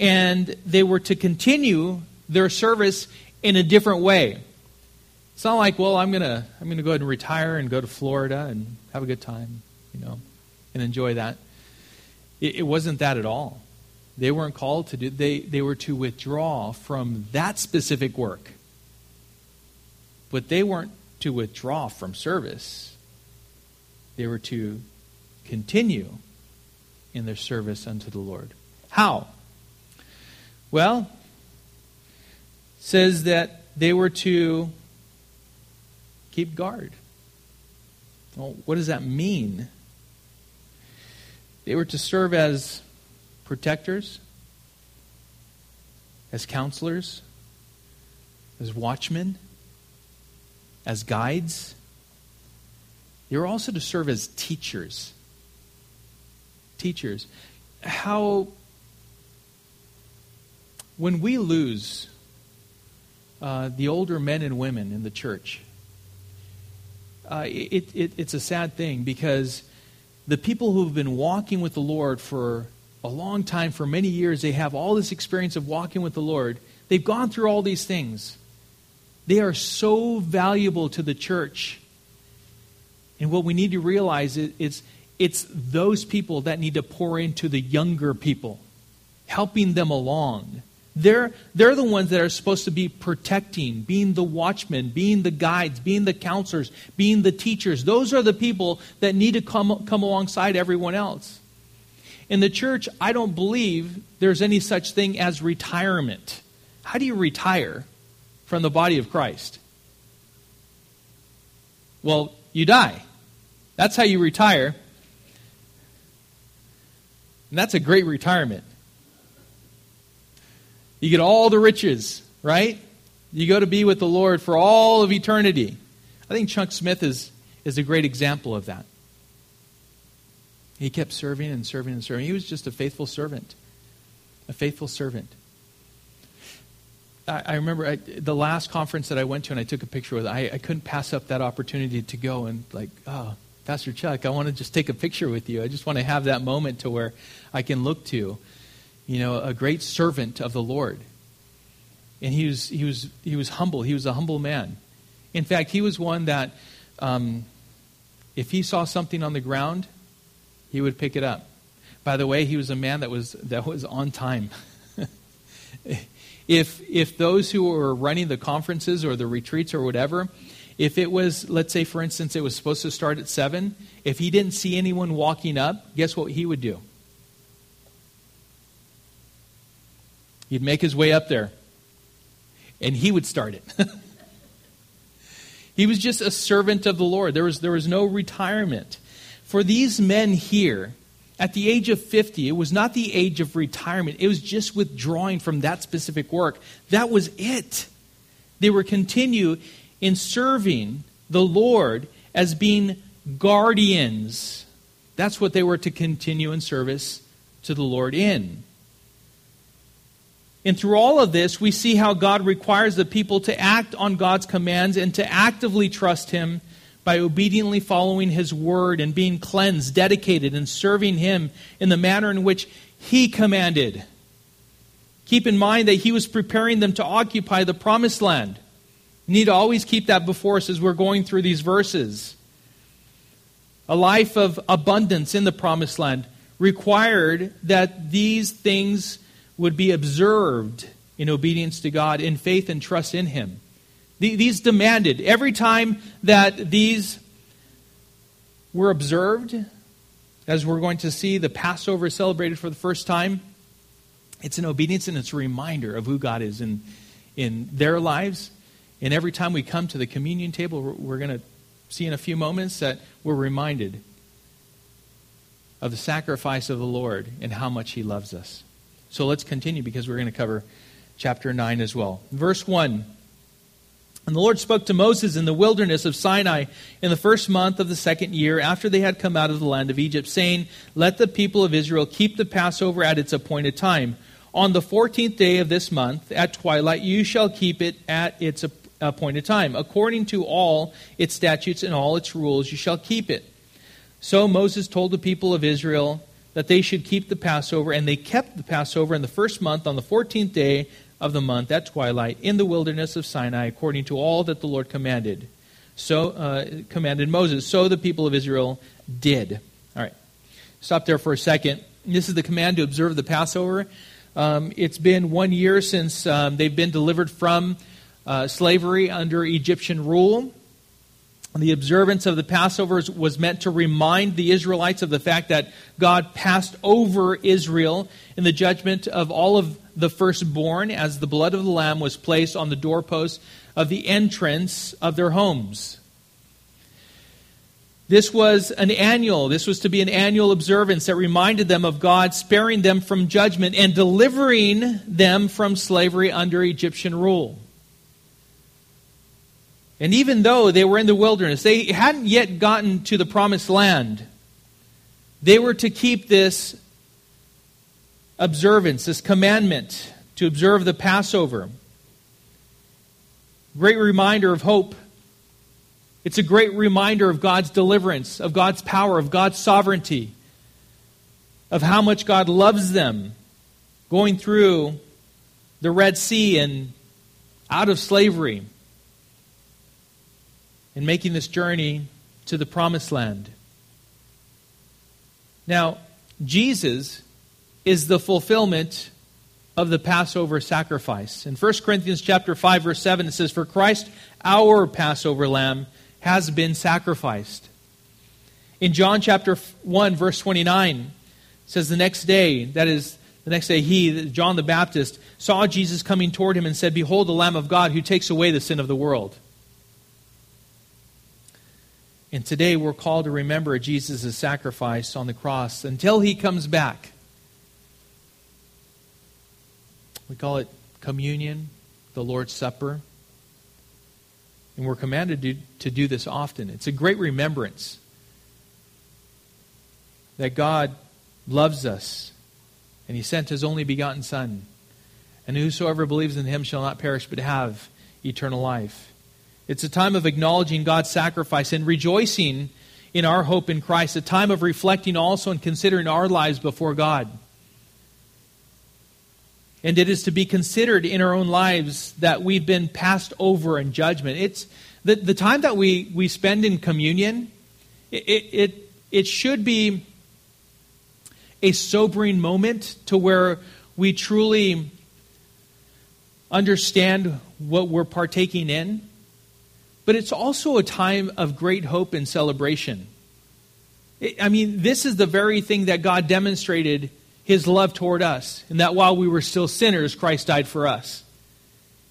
and they were to continue their service in a different way. It's not like, well, I'm going to I'm going to go ahead and retire and go to Florida and have a good time, you know, and enjoy that. It, it wasn't that at all. They weren't called to do they they were to withdraw from that specific work. But they weren't to withdraw from service they were to continue in their service unto the Lord. How? Well, says that they were to keep guard. Well, what does that mean? They were to serve as protectors, as counselors, as watchmen, as guides they were also to serve as teachers. Teachers. How, when we lose uh, the older men and women in the church. Uh, it, it, it's a sad thing because the people who have been walking with the Lord for a long time, for many years, they have all this experience of walking with the Lord. They've gone through all these things. They are so valuable to the church. And what we need to realize is, is it's those people that need to pour into the younger people, helping them along. They're, they're the ones that are supposed to be protecting, being the watchmen, being the guides, being the counselors, being the teachers. Those are the people that need to come, come alongside everyone else. In the church, I don't believe there's any such thing as retirement. How do you retire from the body of Christ? Well, you die. That's how you retire. And that's a great retirement. You get all the riches, right? You go to be with the Lord for all of eternity. I think Chuck Smith is, is a great example of that. He kept serving and serving and serving. He was just a faithful servant. A faithful servant. I, I remember I, the last conference that I went to and I took a picture with, I, I couldn't pass up that opportunity to go and, like, oh, Pastor Chuck, I want to just take a picture with you. I just want to have that moment to where I can look to you know, a great servant of the Lord. And he was, he was, he was humble. He was a humble man. In fact, he was one that um, if he saw something on the ground, he would pick it up. By the way, he was a man that was, that was on time. if, if those who were running the conferences or the retreats or whatever, if it was, let's say, for instance, it was supposed to start at 7, if he didn't see anyone walking up, guess what he would do? He'd make his way up there, and he would start it. he was just a servant of the Lord. There was, there was no retirement. For these men here, at the age of 50, it was not the age of retirement, it was just withdrawing from that specific work. That was it. They were continue in serving the Lord as being guardians. That's what they were to continue in service to the Lord in. And through all of this, we see how God requires the people to act on God's commands and to actively trust Him by obediently following His word and being cleansed, dedicated, and serving Him in the manner in which He commanded. Keep in mind that He was preparing them to occupy the promised land. We need to always keep that before us as we're going through these verses. A life of abundance in the promised land required that these things would be observed in obedience to God, in faith and trust in Him. These demanded, every time that these were observed, as we're going to see the Passover celebrated for the first time, it's an obedience and it's a reminder of who God is in, in their lives. And every time we come to the communion table, we're going to see in a few moments that we're reminded of the sacrifice of the Lord and how much He loves us. So let's continue because we're going to cover chapter 9 as well. Verse 1. And the Lord spoke to Moses in the wilderness of Sinai in the first month of the second year after they had come out of the land of Egypt, saying, Let the people of Israel keep the Passover at its appointed time. On the fourteenth day of this month, at twilight, you shall keep it at its appointed time. According to all its statutes and all its rules, you shall keep it. So Moses told the people of Israel, that they should keep the Passover, and they kept the Passover in the first month on the 14th day of the month at twilight in the wilderness of Sinai, according to all that the Lord commanded. So uh, commanded Moses. So the people of Israel did. All right, stop there for a second. This is the command to observe the Passover. Um, it's been one year since um, they've been delivered from uh, slavery under Egyptian rule. The observance of the Passover was meant to remind the Israelites of the fact that God passed over Israel in the judgment of all of the firstborn as the blood of the Lamb was placed on the doorposts of the entrance of their homes. This was an annual, this was to be an annual observance that reminded them of God sparing them from judgment and delivering them from slavery under Egyptian rule. And even though they were in the wilderness, they hadn't yet gotten to the promised land, they were to keep this observance, this commandment to observe the Passover. Great reminder of hope. It's a great reminder of God's deliverance, of God's power, of God's sovereignty, of how much God loves them going through the Red Sea and out of slavery and making this journey to the promised land. Now, Jesus is the fulfillment of the Passover sacrifice. In 1 Corinthians chapter 5 verse 7 it says for Christ our Passover lamb has been sacrificed. In John chapter 1 verse 29 says the next day that is the next day he John the Baptist saw Jesus coming toward him and said behold the lamb of God who takes away the sin of the world. And today we're called to remember Jesus' sacrifice on the cross until he comes back. We call it communion, the Lord's Supper. And we're commanded to, to do this often. It's a great remembrance that God loves us and he sent his only begotten Son. And whosoever believes in him shall not perish but have eternal life. It's a time of acknowledging God's sacrifice and rejoicing in our hope in Christ, a time of reflecting also and considering our lives before God. And it is to be considered in our own lives that we've been passed over in judgment. It's the, the time that we, we spend in communion, it, it, it should be a sobering moment to where we truly understand what we're partaking in but it's also a time of great hope and celebration. I mean, this is the very thing that God demonstrated his love toward us, and that while we were still sinners, Christ died for us.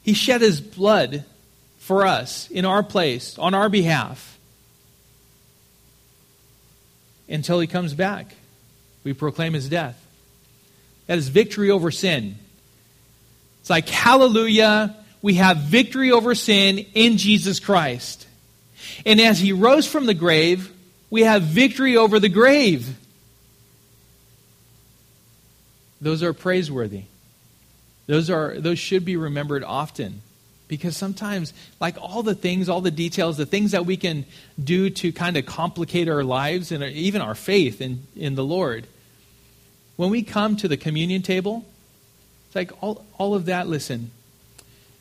He shed his blood for us in our place, on our behalf, until he comes back. We proclaim his death. That is victory over sin. It's like, hallelujah, we have victory over sin in Jesus Christ. And as he rose from the grave, we have victory over the grave. Those are praiseworthy. Those are those should be remembered often. Because sometimes, like all the things, all the details, the things that we can do to kind of complicate our lives and even our faith in, in the Lord, when we come to the communion table, it's like all, all of that, listen,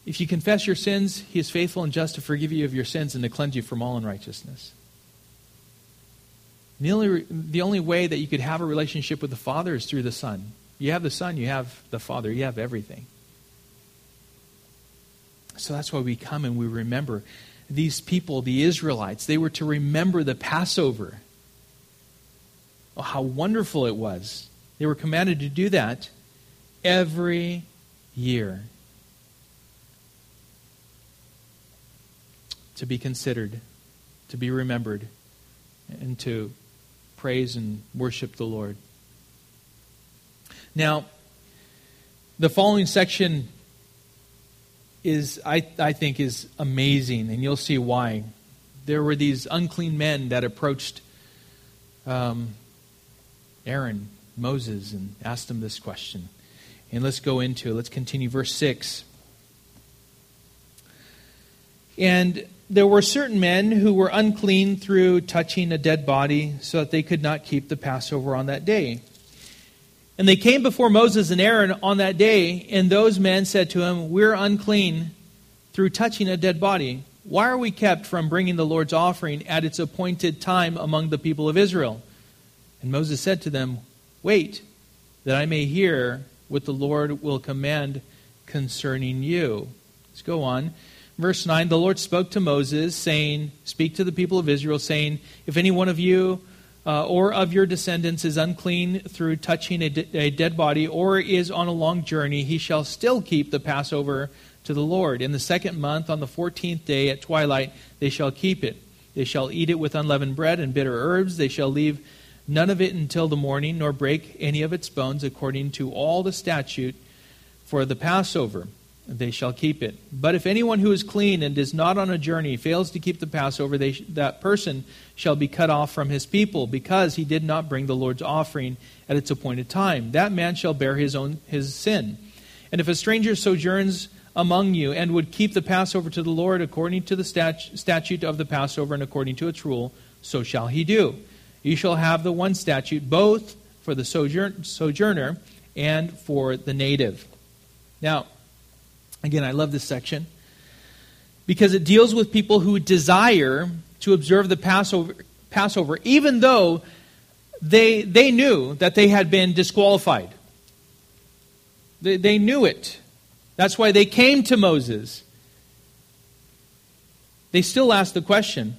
if you confess your sins, he is faithful and just to forgive you of your sins and to cleanse you from all unrighteousness. The only, the only way that you could have a relationship with the Father is through the Son. You have the Son, you have the Father, you have everything. So that's why we come and we remember these people, the Israelites, they were to remember the Passover. Oh, how wonderful it was. They were commanded to do that every year. To be considered, to be remembered, and to praise and worship the Lord. Now, the following section is, I, I think, is amazing, and you'll see why. There were these unclean men that approached um, Aaron, Moses, and asked him this question. And let's go into it. Let's continue. Verse 6. And there were certain men who were unclean through touching a dead body, so that they could not keep the Passover on that day. And they came before Moses and Aaron on that day, and those men said to him, We're unclean through touching a dead body. Why are we kept from bringing the Lord's offering at its appointed time among the people of Israel? And Moses said to them, Wait, that I may hear what the Lord will command concerning you. Let's go on verse 9, the Lord spoke to Moses, saying, Speak to the people of Israel, saying, If any one of you uh, or of your descendants is unclean through touching a, de- a dead body or is on a long journey, he shall still keep the Passover to the Lord. In the second month, on the fourteenth day at twilight, they shall keep it. They shall eat it with unleavened bread and bitter herbs. They shall leave none of it until the morning, nor break any of its bones, according to all the statute for the Passover they shall keep it. But if anyone who is clean and is not on a journey fails to keep the Passover, they, that person shall be cut off from his people, because he did not bring the Lord's offering at its appointed time. That man shall bear his own his sin. And if a stranger sojourns among you and would keep the Passover to the Lord according to the stat- statute of the Passover and according to its rule, so shall he do. You shall have the one statute both for the sojourn- sojourner and for the native. Now, again, I love this section because it deals with people who desire to observe the Passover, Passover even though they, they knew that they had been disqualified. They, they knew it. That's why they came to Moses. They still asked the question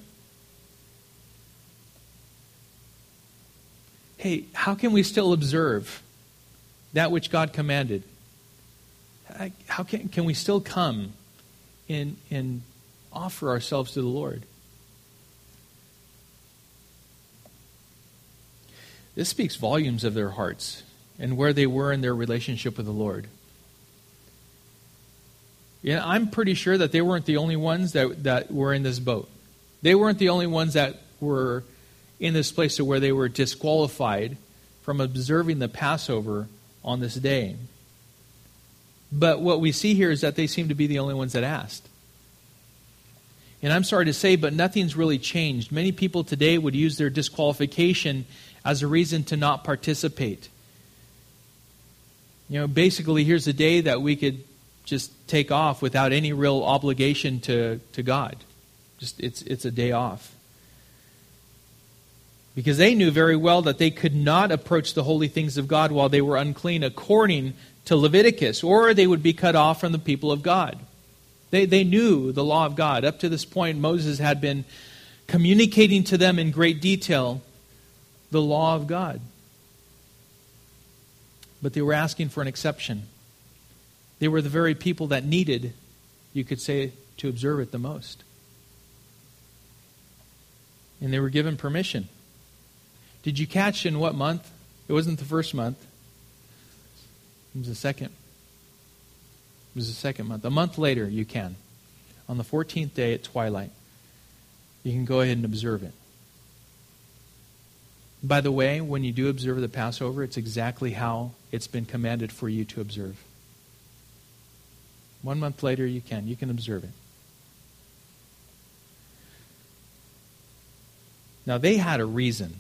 hey, how can we still observe that which God commanded? How can, can we still come and, and offer ourselves to the Lord? This speaks volumes of their hearts and where they were in their relationship with the Lord. I'm pretty sure that they weren't the only ones that, that were in this boat. They weren't the only ones that were in this place where they were disqualified from observing the Passover on this day. But what we see here is that they seem to be the only ones that asked. And I'm sorry to say, but nothing's really changed. Many people today would use their disqualification as a reason to not participate. You know, basically, here's a day that we could just take off without any real obligation to, to God. Just it's it's a day off. Because they knew very well that they could not approach the holy things of God while they were unclean according to Leviticus, or they would be cut off from the people of God. They, they knew the law of God. Up to this point, Moses had been communicating to them in great detail the law of God. But they were asking for an exception. They were the very people that needed, you could say, to observe it the most. And they were given permission. Did you catch in what month? It wasn't the first month. It was the second. It was the second month. A month later, you can. On the 14th day at twilight, you can go ahead and observe it. By the way, when you do observe the Passover, it's exactly how it's been commanded for you to observe. One month later, you can. You can observe it. Now, they had a reason.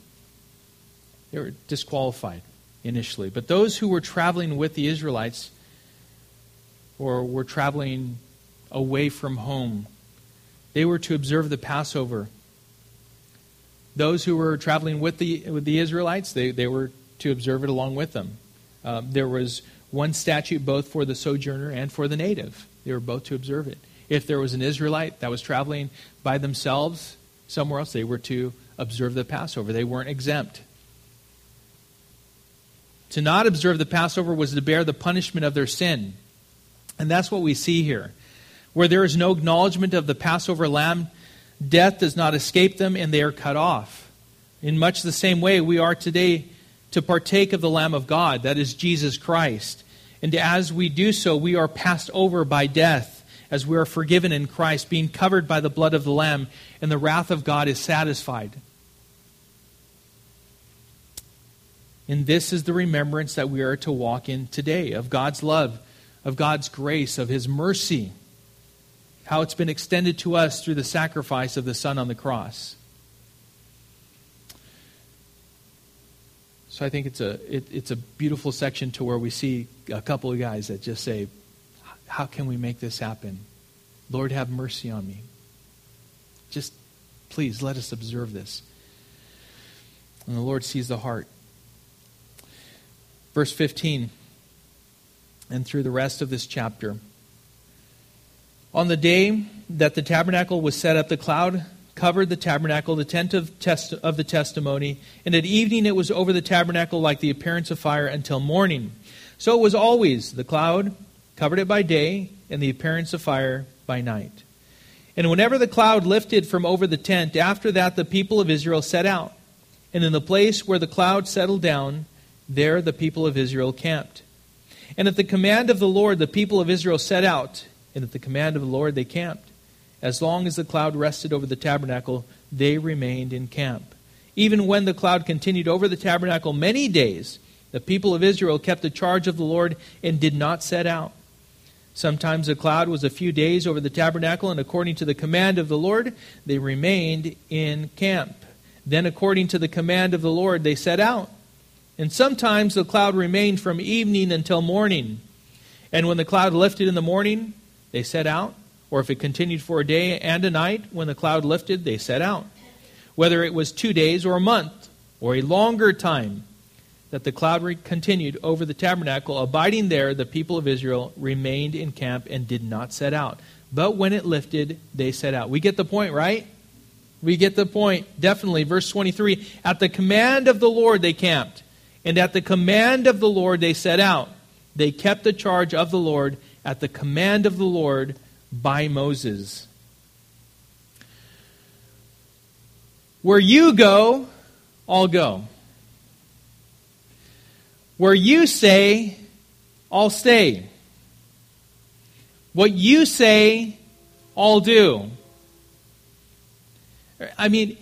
They were disqualified initially. But those who were traveling with the Israelites or were traveling away from home, they were to observe the Passover those who were traveling with the, with the Israelites, they, they were to observe it along with them. Um, there was one statute both for the sojourner and for the native. They were both to observe it. If there was an Israelite that was traveling by themselves somewhere else, they were to observe the Passover. They weren't exempt. To not observe the Passover was to bear the punishment of their sin. And that's what we see here. Where there is no acknowledgement of the Passover lamb, Death does not escape them, and they are cut off. In much the same way, we are today to partake of the Lamb of God, that is Jesus Christ. And as we do so, we are passed over by death, as we are forgiven in Christ, being covered by the blood of the Lamb, and the wrath of God is satisfied. And this is the remembrance that we are to walk in today of God's love, of God's grace, of His mercy how it's been extended to us through the sacrifice of the Son on the cross. So I think it's a it, it's a beautiful section to where we see a couple of guys that just say, "How can we make this happen? Lord, have mercy on me. Just please let us observe this." And the Lord sees the heart. Verse 15, and through the rest of this chapter. On the day that the tabernacle was set up, the cloud covered the tabernacle, the tent of, test, of the testimony, and at evening it was over the tabernacle like the appearance of fire until morning. So it was always the cloud covered it by day, and the appearance of fire by night. And whenever the cloud lifted from over the tent, after that the people of Israel set out. And in the place where the cloud settled down, there the people of Israel camped. And at the command of the Lord, the people of Israel set out and at the command of the Lord they camped. As long as the cloud rested over the tabernacle, they remained in camp. Even when the cloud continued over the tabernacle many days, the people of Israel kept the charge of the Lord and did not set out. Sometimes the cloud was a few days over the tabernacle, and according to the command of the Lord, they remained in camp. Then, according to the command of the Lord, they set out. And sometimes the cloud remained from evening until morning. And when the cloud lifted in the morning, they set out. Or if it continued for a day and a night, when the cloud lifted, they set out. Whether it was two days or a month or a longer time that the cloud continued over the tabernacle, abiding there, the people of Israel remained in camp and did not set out. But when it lifted, they set out. We get the point, right? We get the point. Definitely. Verse 23 At the command of the Lord they camped, and at the command of the Lord they set out. They kept the charge of the Lord at the command of the Lord by Moses. Where you go, I'll go. Where you say, I'll stay. What you say, I'll do. I mean,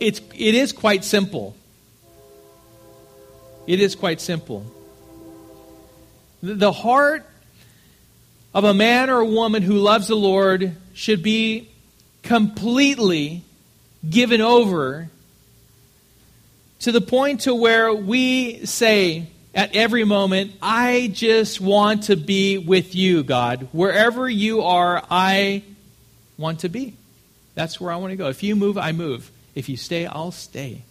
it's, it is quite simple. It is quite simple. The heart of a man or a woman who loves the Lord should be completely given over to the point to where we say at every moment, I just want to be with you, God. Wherever you are, I want to be. That's where I want to go. If you move, I move. If you stay, I'll stay.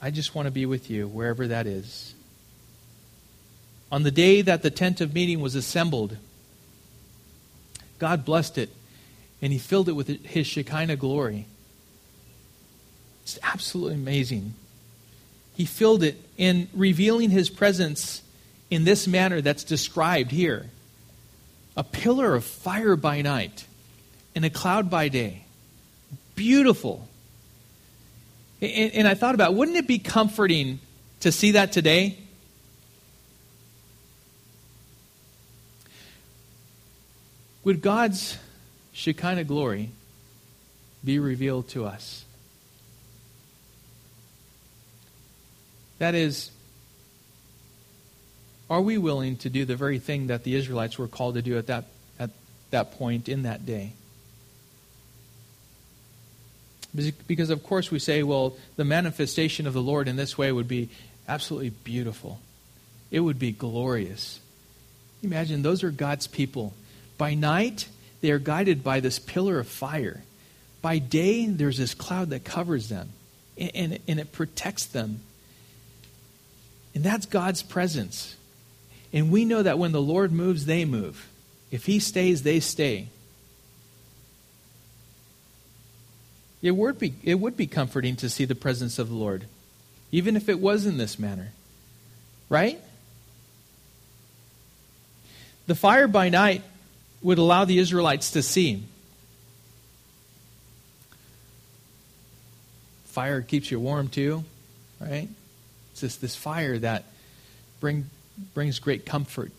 I just want to be with you, wherever that is. On the day that the tent of meeting was assembled, God blessed it, and He filled it with His Shekinah glory. It's absolutely amazing. He filled it in revealing His presence in this manner that's described here a pillar of fire by night and a cloud by day. Beautiful. And, and, I thought about, wouldn't it be comforting to see that today? Would God's Shekinah glory be revealed to us? That is, are we willing to do the very thing that the Israelites were called to do at that, at that point in that day? Because, of course, we say, well, the manifestation of the Lord in this way would be absolutely beautiful. It would be glorious. Imagine those are God's people. By night, they are guided by this pillar of fire. By day, there's this cloud that covers them, and, and, and it protects them. And that's God's presence. And we know that when the Lord moves, they move. If He stays, they stay. It would be, it would be comforting to see the presence of the Lord, even if it was in this manner. Right? The fire by night would allow the Israelites to see. Fire keeps you warm too, right? It's just this fire that bring, brings great comfort.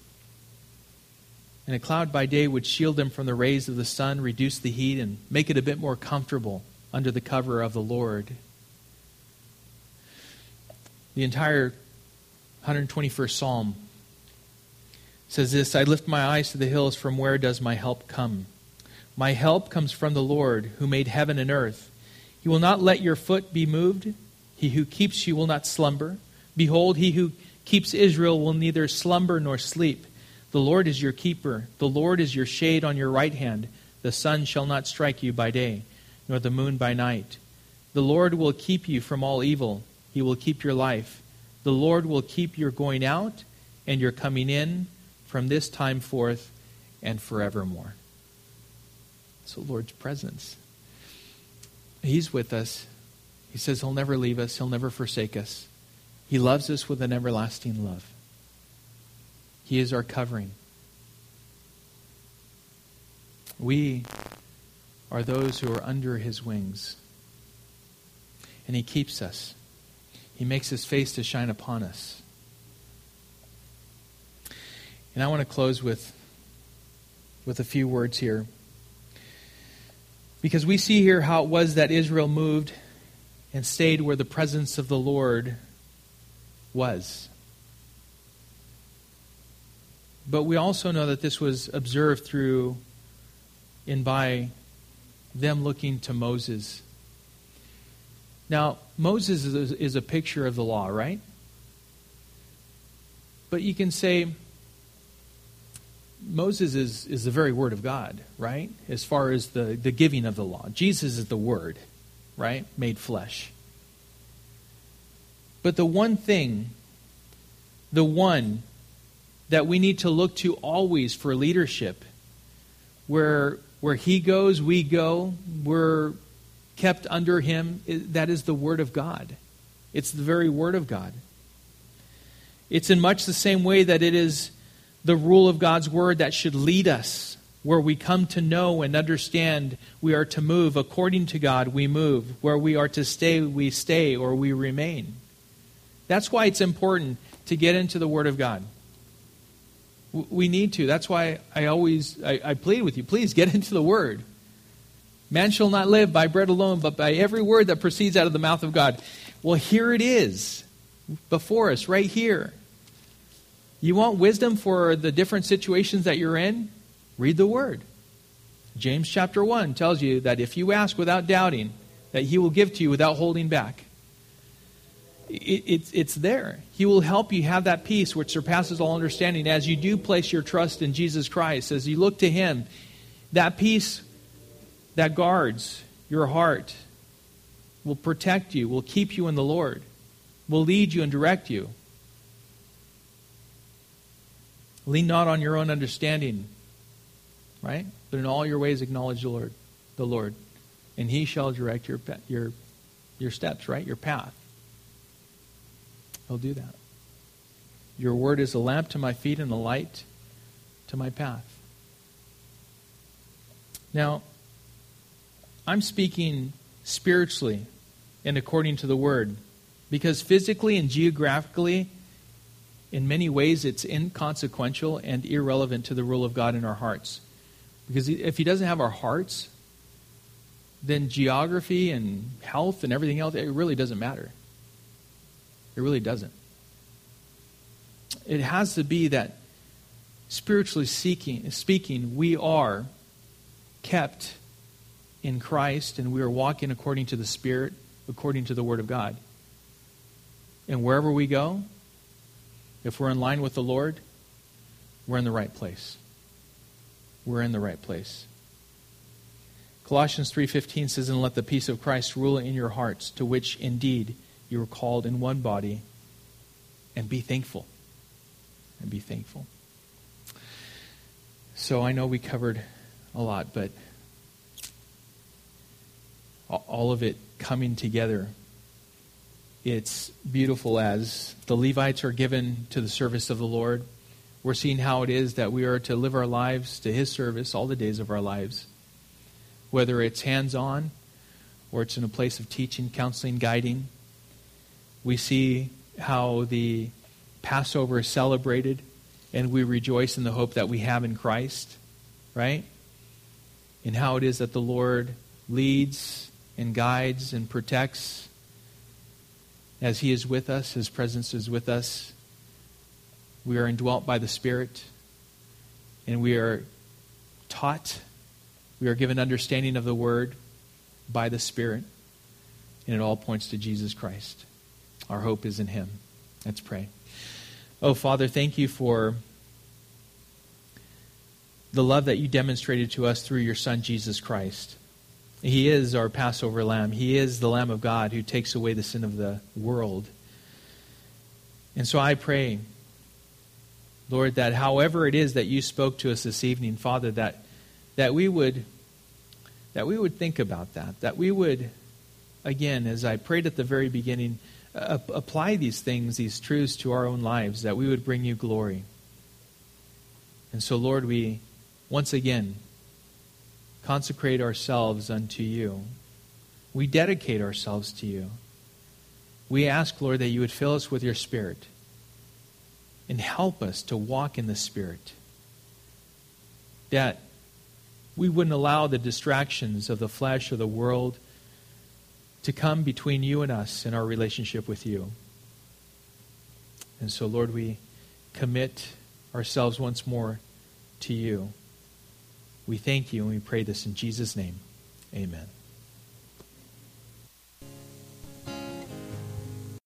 And a cloud by day would shield them from the rays of the sun, reduce the heat, and make it a bit more comfortable under the cover of the Lord. The entire 121st Psalm says this I lift my eyes to the hills, from where does my help come? My help comes from the Lord, who made heaven and earth. He will not let your foot be moved. He who keeps you will not slumber. Behold, he who keeps Israel will neither slumber nor sleep. The Lord is your keeper. The Lord is your shade on your right hand. The sun shall not strike you by day, nor the moon by night. The Lord will keep you from all evil. He will keep your life. The Lord will keep your going out and your coming in from this time forth and forevermore. So, Lord's presence. He's with us. He says He'll never leave us, He'll never forsake us. He loves us with an everlasting love. He is our covering. We are those who are under his wings. And he keeps us. He makes his face to shine upon us. And I want to close with, with a few words here. Because we see here how it was that Israel moved and stayed where the presence of the Lord was. But we also know that this was observed through and by them looking to Moses. Now, Moses is, a picture of the law, right? But you can say Moses is, is the very word of God, right? As far as the, the giving of the law. Jesus is the word, right? Made flesh. But the one thing, the one that we need to look to always for leadership, where, where he goes, we go, we're kept under him, that is the Word of God. It's the very Word of God. It's in much the same way that it is the rule of God's Word that should lead us, where we come to know and understand we are to move according to God, we move. Where we are to stay, we stay or we remain. That's why it's important to get into the Word of God. We need to. That's why I always I, I plead with you. Please get into the Word. Man shall not live by bread alone, but by every word that proceeds out of the mouth of God. Well, here it is before us, right here. You want wisdom for the different situations that you're in? Read the Word. James chapter 1 tells you that if you ask without doubting, that He will give to you without holding back it, it's, it's there. He will help you have that peace which surpasses all understanding as you do place your trust in Jesus Christ. As you look to Him, that peace that guards your heart will protect you, will keep you in the Lord, will lead you and direct you. Lean not on your own understanding, right? But in all your ways acknowledge the Lord, the Lord, and He shall direct your your your steps, right? Your path. He'll do that. Your word is a lamp to my feet and a light to my path. Now, I'm speaking spiritually and according to the word because physically and geographically, in many ways, it's inconsequential and irrelevant to the rule of God in our hearts. Because if He doesn't have our hearts, then geography and health and everything else, it really doesn't matter. It really doesn't. It has to be that spiritually seeking, speaking, we are kept in Christ and we are walking according to the Spirit, according to the Word of God. And wherever we go, if we're in line with the Lord, we're in the right place. We're in the right place. Colossians 3:15 says and let the peace of Christ rule in your hearts to which indeed you were called in one body, and be thankful. And be thankful. So I know we covered a lot, but all of it coming together. It's beautiful as the Levites are given to the service of the Lord. We're seeing how it is that we are to live our lives to His service all the days of our lives. Whether it's hands on or it's in a place of teaching, counseling, guiding, we see how the Passover is celebrated, and we rejoice in the hope that we have in Christ, right? And how it is that the Lord leads and guides and protects as He is with us, His presence is with us. We are indwelt by the Spirit, and we are taught, we are given understanding of the Word by the Spirit, and it all points to Jesus Christ. Our hope is in Him. Let's pray. Oh, Father, thank you for the love that you demonstrated to us through your Son, Jesus Christ. He is our Passover lamb. He is the Lamb of God who takes away the sin of the world. And so I pray, Lord, that however it is that you spoke to us this evening, Father, that, that we would that we would think about that, that we would, again, as I prayed at the very beginning, apply these things, these truths to our own lives, that we would bring you glory. And so, Lord, we once again consecrate ourselves unto you. We dedicate ourselves to you. We ask, Lord, that you would fill us with your Spirit and help us to walk in the Spirit. That we wouldn't allow the distractions of the flesh or the world to come between you and us in our relationship with you. And so, Lord, we commit ourselves once more to you. We thank you and we pray this in Jesus' name. Amen.